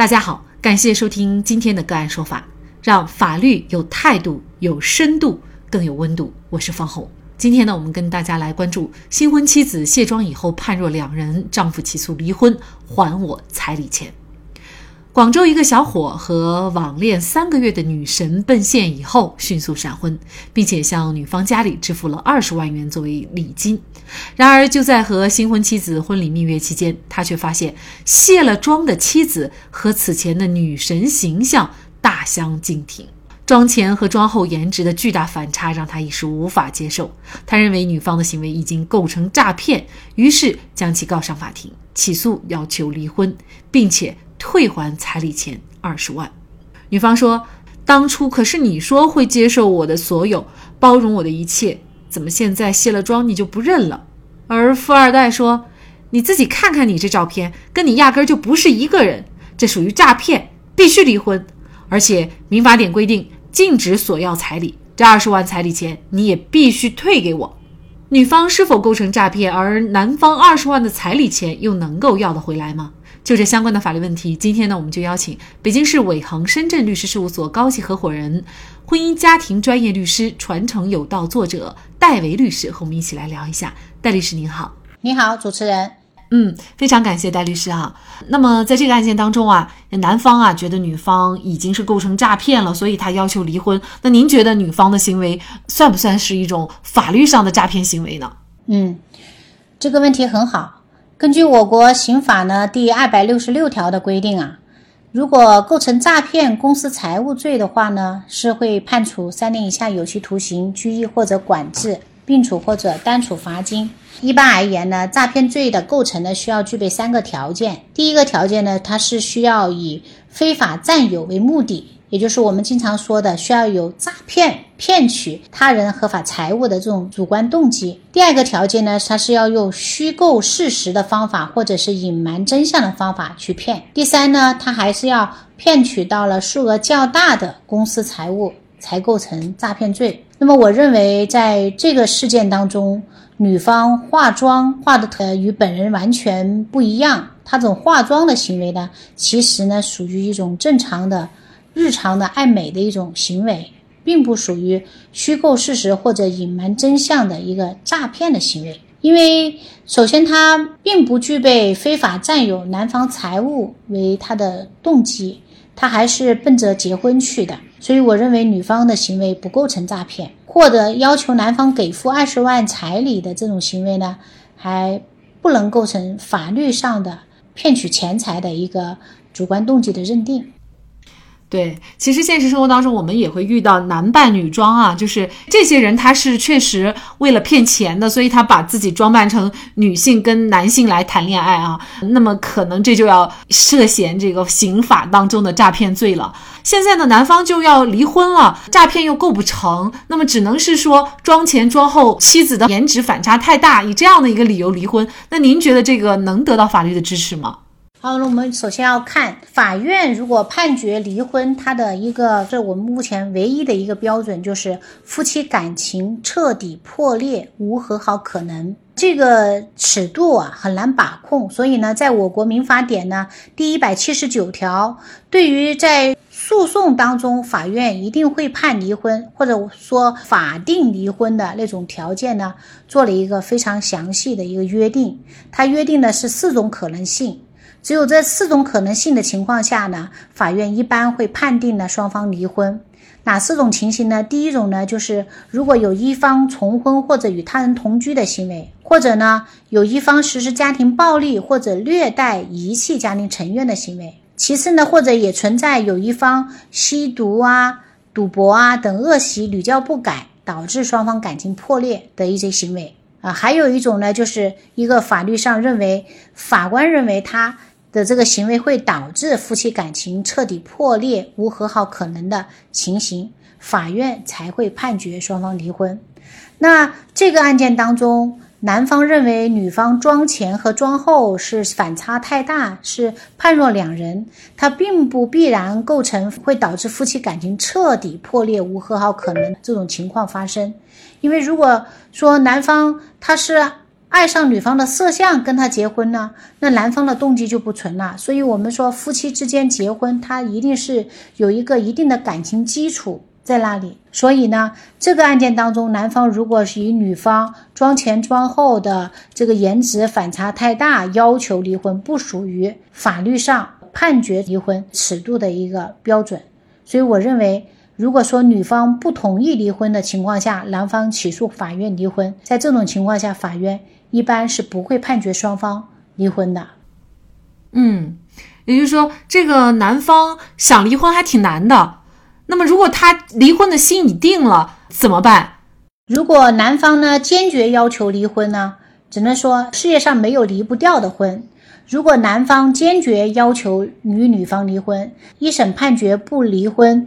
大家好，感谢收听今天的个案说法，让法律有态度、有深度、更有温度。我是方红。今天呢，我们跟大家来关注新婚妻子卸妆以后判若两人，丈夫起诉离婚，还我彩礼钱。广州一个小伙和网恋三个月的女神奔现以后，迅速闪婚，并且向女方家里支付了二十万元作为礼金。然而，就在和新婚妻子婚礼蜜月期间，他却发现卸了妆的妻子和此前的女神形象大相径庭，妆前和妆后颜值的巨大反差让他一时无法接受。他认为女方的行为已经构成诈骗，于是将其告上法庭，起诉要求离婚，并且。退还彩礼钱二十万，女方说：“当初可是你说会接受我的所有，包容我的一切，怎么现在卸了妆你就不认了？”而富二代说：“你自己看看你这照片，跟你压根就不是一个人，这属于诈骗，必须离婚。而且民法典规定禁止索要彩礼，这二十万彩礼钱你也必须退给我。”女方是否构成诈骗？而男方二十万的彩礼钱又能够要得回来吗？就这相关的法律问题，今天呢，我们就邀请北京市伟恒深圳律师事务所高级合伙人、婚姻家庭专业律师、传承有道作者戴维律师和我们一起来聊一下。戴律师您好，你好，主持人。嗯，非常感谢戴律师啊。那么在这个案件当中啊，男方啊觉得女方已经是构成诈骗了，所以他要求离婚。那您觉得女方的行为算不算是一种法律上的诈骗行为呢？嗯，这个问题很好。根据我国刑法呢第二百六十六条的规定啊，如果构成诈骗公司财物罪的话呢，是会判处三年以下有期徒刑、拘役或者管制，并处或者单处罚金。一般而言呢，诈骗罪的构成呢需要具备三个条件。第一个条件呢，它是需要以非法占有为目的。也就是我们经常说的，需要有诈骗、骗取他人合法财物的这种主观动机。第二个条件呢，它是要用虚构事实的方法，或者是隐瞒真相的方法去骗。第三呢，他还是要骗取到了数额较大的公司财物，才构成诈骗罪。那么，我认为在这个事件当中，女方化妆化的呃与本人完全不一样，她这种化妆的行为呢，其实呢属于一种正常的。日常的爱美的一种行为，并不属于虚构事实或者隐瞒真相的一个诈骗的行为。因为首先，他并不具备非法占有男方财物为他的动机，他还是奔着结婚去的。所以，我认为女方的行为不构成诈骗，或者要求男方给付二十万彩礼的这种行为呢，还不能构成法律上的骗取钱财的一个主观动机的认定。对，其实现实生活当中，我们也会遇到男扮女装啊，就是这些人他是确实为了骗钱的，所以他把自己装扮成女性跟男性来谈恋爱啊，那么可能这就要涉嫌这个刑法当中的诈骗罪了。现在呢，男方就要离婚了，诈骗又构不成，那么只能是说妆前妆后妻子的颜值反差太大，以这样的一个理由离婚。那您觉得这个能得到法律的支持吗？好，那我们首先要看法院如果判决离婚，它的一个是我们目前唯一的一个标准，就是夫妻感情彻底破裂，无和好可能。这个尺度啊很难把控，所以呢，在我国民法典呢第一百七十九条，对于在诉讼当中法院一定会判离婚，或者说法定离婚的那种条件呢，做了一个非常详细的一个约定。它约定的是四种可能性。只有这四种可能性的情况下呢，法院一般会判定呢双方离婚。哪四种情形呢？第一种呢，就是如果有一方重婚或者与他人同居的行为，或者呢有一方实施家庭暴力或者虐待、遗弃家庭成员的行为。其次呢，或者也存在有一方吸毒啊、赌博啊等恶习屡教不改，导致双方感情破裂的一些行为啊。还有一种呢，就是一个法律上认为，法官认为他。的这个行为会导致夫妻感情彻底破裂、无和好可能的情形，法院才会判决双方离婚。那这个案件当中，男方认为女方妆前和妆后是反差太大，是判若两人，他并不必然构成会导致夫妻感情彻底破裂、无和好可能这种情况发生。因为如果说男方他是爱上女方的色相跟他结婚呢，那男方的动机就不纯了。所以，我们说夫妻之间结婚，他一定是有一个一定的感情基础在那里。所以呢，这个案件当中，男方如果是以女方妆前妆后的这个颜值反差太大，要求离婚，不属于法律上判决离婚尺度的一个标准。所以，我认为。如果说女方不同意离婚的情况下，男方起诉法院离婚，在这种情况下，法院一般是不会判决双方离婚的。嗯，也就是说，这个男方想离婚还挺难的。那么，如果他离婚的心已定了，怎么办？如果男方呢坚决要求离婚呢，只能说世界上没有离不掉的婚。如果男方坚决要求与女方离婚，一审判决不离婚。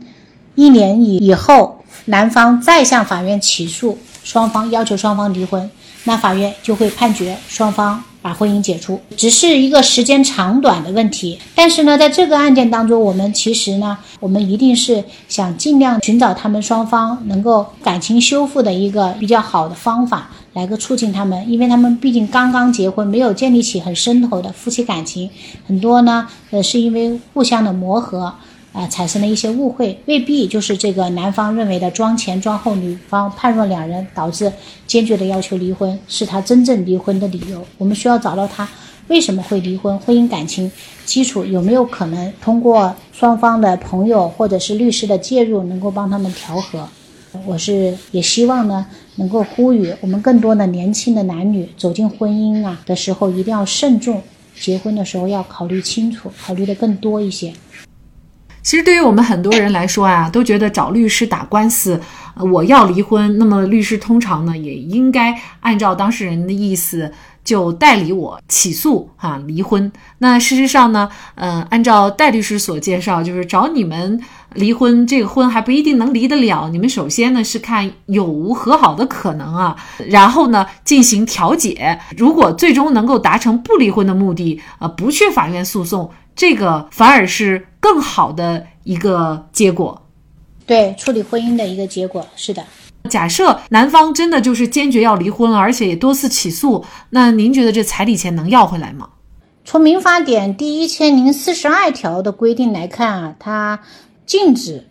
一年以以后，男方再向法院起诉，双方要求双方离婚，那法院就会判决双方把婚姻解除，只是一个时间长短的问题。但是呢，在这个案件当中，我们其实呢，我们一定是想尽量寻找他们双方能够感情修复的一个比较好的方法，来个促进他们，因为他们毕竟刚刚结婚，没有建立起很深厚的夫妻感情，很多呢，呃，是因为互相的磨合。啊，产生了一些误会，未必就是这个男方认为的装前装后，女方判若两人，导致坚决的要求离婚，是他真正离婚的理由。我们需要找到他为什么会离婚，婚姻感情基础有没有可能通过双方的朋友或者是律师的介入，能够帮他们调和。我是也希望呢，能够呼吁我们更多的年轻的男女走进婚姻啊的时候，一定要慎重，结婚的时候要考虑清楚，考虑的更多一些。其实对于我们很多人来说啊，都觉得找律师打官司，我要离婚，那么律师通常呢也应该按照当事人的意思就代理我起诉哈离婚。那事实上呢，嗯，按照戴律师所介绍，就是找你们离婚，这个婚还不一定能离得了。你们首先呢是看有无和好的可能啊，然后呢进行调解。如果最终能够达成不离婚的目的，呃，不去法院诉讼。这个反而是更好的一个结果，对处理婚姻的一个结果是的。假设男方真的就是坚决要离婚，而且也多次起诉，那您觉得这彩礼钱能要回来吗？从民法典第一千零四十二条的规定来看啊，它禁止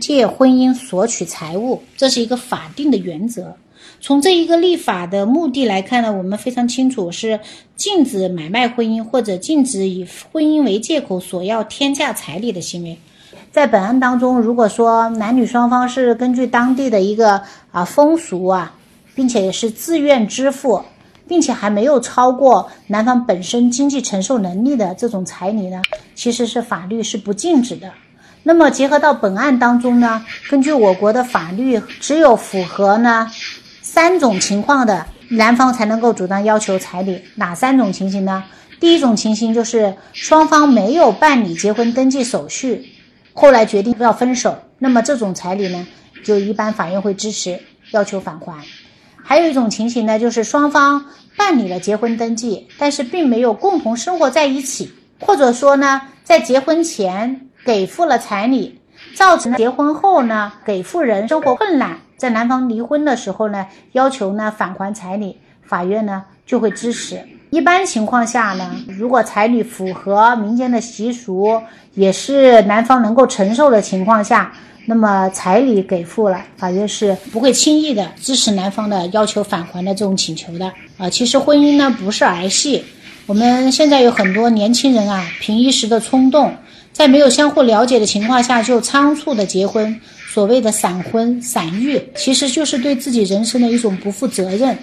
借婚姻索取财物，这是一个法定的原则。从这一个立法的目的来看呢，我们非常清楚是禁止买卖婚姻或者禁止以婚姻为借口索要天价彩礼的行为。在本案当中，如果说男女双方是根据当地的一个啊风俗啊，并且是自愿支付，并且还没有超过男方本身经济承受能力的这种彩礼呢，其实是法律是不禁止的。那么结合到本案当中呢，根据我国的法律，只有符合呢。三种情况的男方才能够主张要求彩礼，哪三种情形呢？第一种情形就是双方没有办理结婚登记手续，后来决定要分手，那么这种彩礼呢，就一般法院会支持要求返还。还有一种情形呢，就是双方办理了结婚登记，但是并没有共同生活在一起，或者说呢，在结婚前给付了彩礼，造成结婚后呢，给付人生活困难。在男方离婚的时候呢，要求呢返还彩礼，法院呢就会支持。一般情况下呢，如果彩礼符合民间的习俗，也是男方能够承受的情况下，那么彩礼给付了，法院是不会轻易的支持男方的要求返还的这种请求的。啊，其实婚姻呢不是儿戏，我们现在有很多年轻人啊，凭一时的冲动，在没有相互了解的情况下就仓促的结婚。所谓的闪婚闪育，其实就是对自己人生的一种不负责任。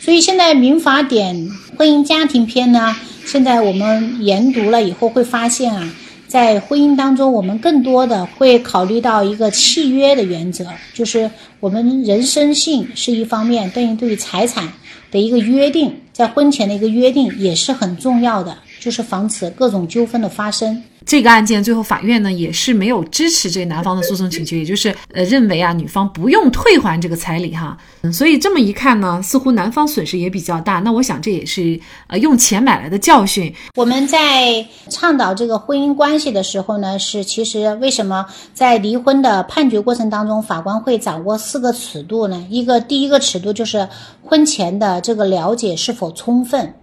所以现在民法典婚姻家庭篇呢，现在我们研读了以后会发现啊，在婚姻当中，我们更多的会考虑到一个契约的原则，就是我们人身性是一方面，对于对于财产的一个约定，在婚前的一个约定也是很重要的。就是防止各种纠纷的发生。这个案件最后法院呢也是没有支持这男方的诉讼请求，也就是呃认为啊女方不用退还这个彩礼哈，嗯，所以这么一看呢，似乎男方损失也比较大。那我想这也是呃用钱买来的教训。我们在倡导这个婚姻关系的时候呢，是其实为什么在离婚的判决过程当中，法官会掌握四个尺度呢？一个第一个尺度就是婚前的这个了解是否充分。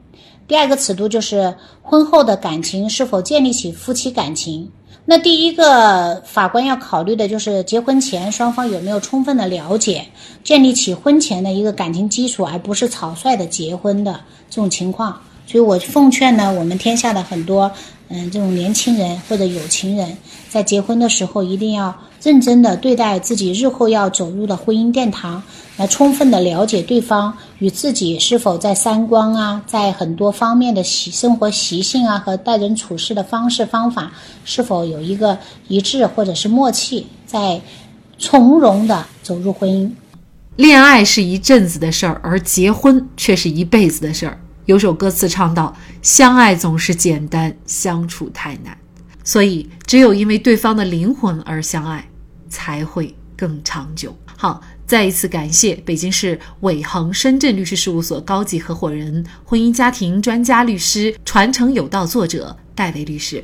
第二个尺度就是婚后的感情是否建立起夫妻感情。那第一个法官要考虑的就是结婚前双方有没有充分的了解，建立起婚前的一个感情基础，而不是草率的结婚的这种情况。所以我奉劝呢，我们天下的很多嗯这种年轻人或者有情人，在结婚的时候一定要认真的对待自己日后要走入的婚姻殿堂。来充分的了解对方与自己是否在三观啊，在很多方面的习生活习性啊和待人处事的方式方法是否有一个一致或者是默契，在从容的走入婚姻。恋爱是一阵子的事儿，而结婚却是一辈子的事儿。有首歌词唱到：“相爱总是简单，相处太难。”所以，只有因为对方的灵魂而相爱，才会更长久。好。再一次感谢北京市伟恒深圳律师事务所高级合伙人、婚姻家庭专家律师、传承有道作者戴维律师。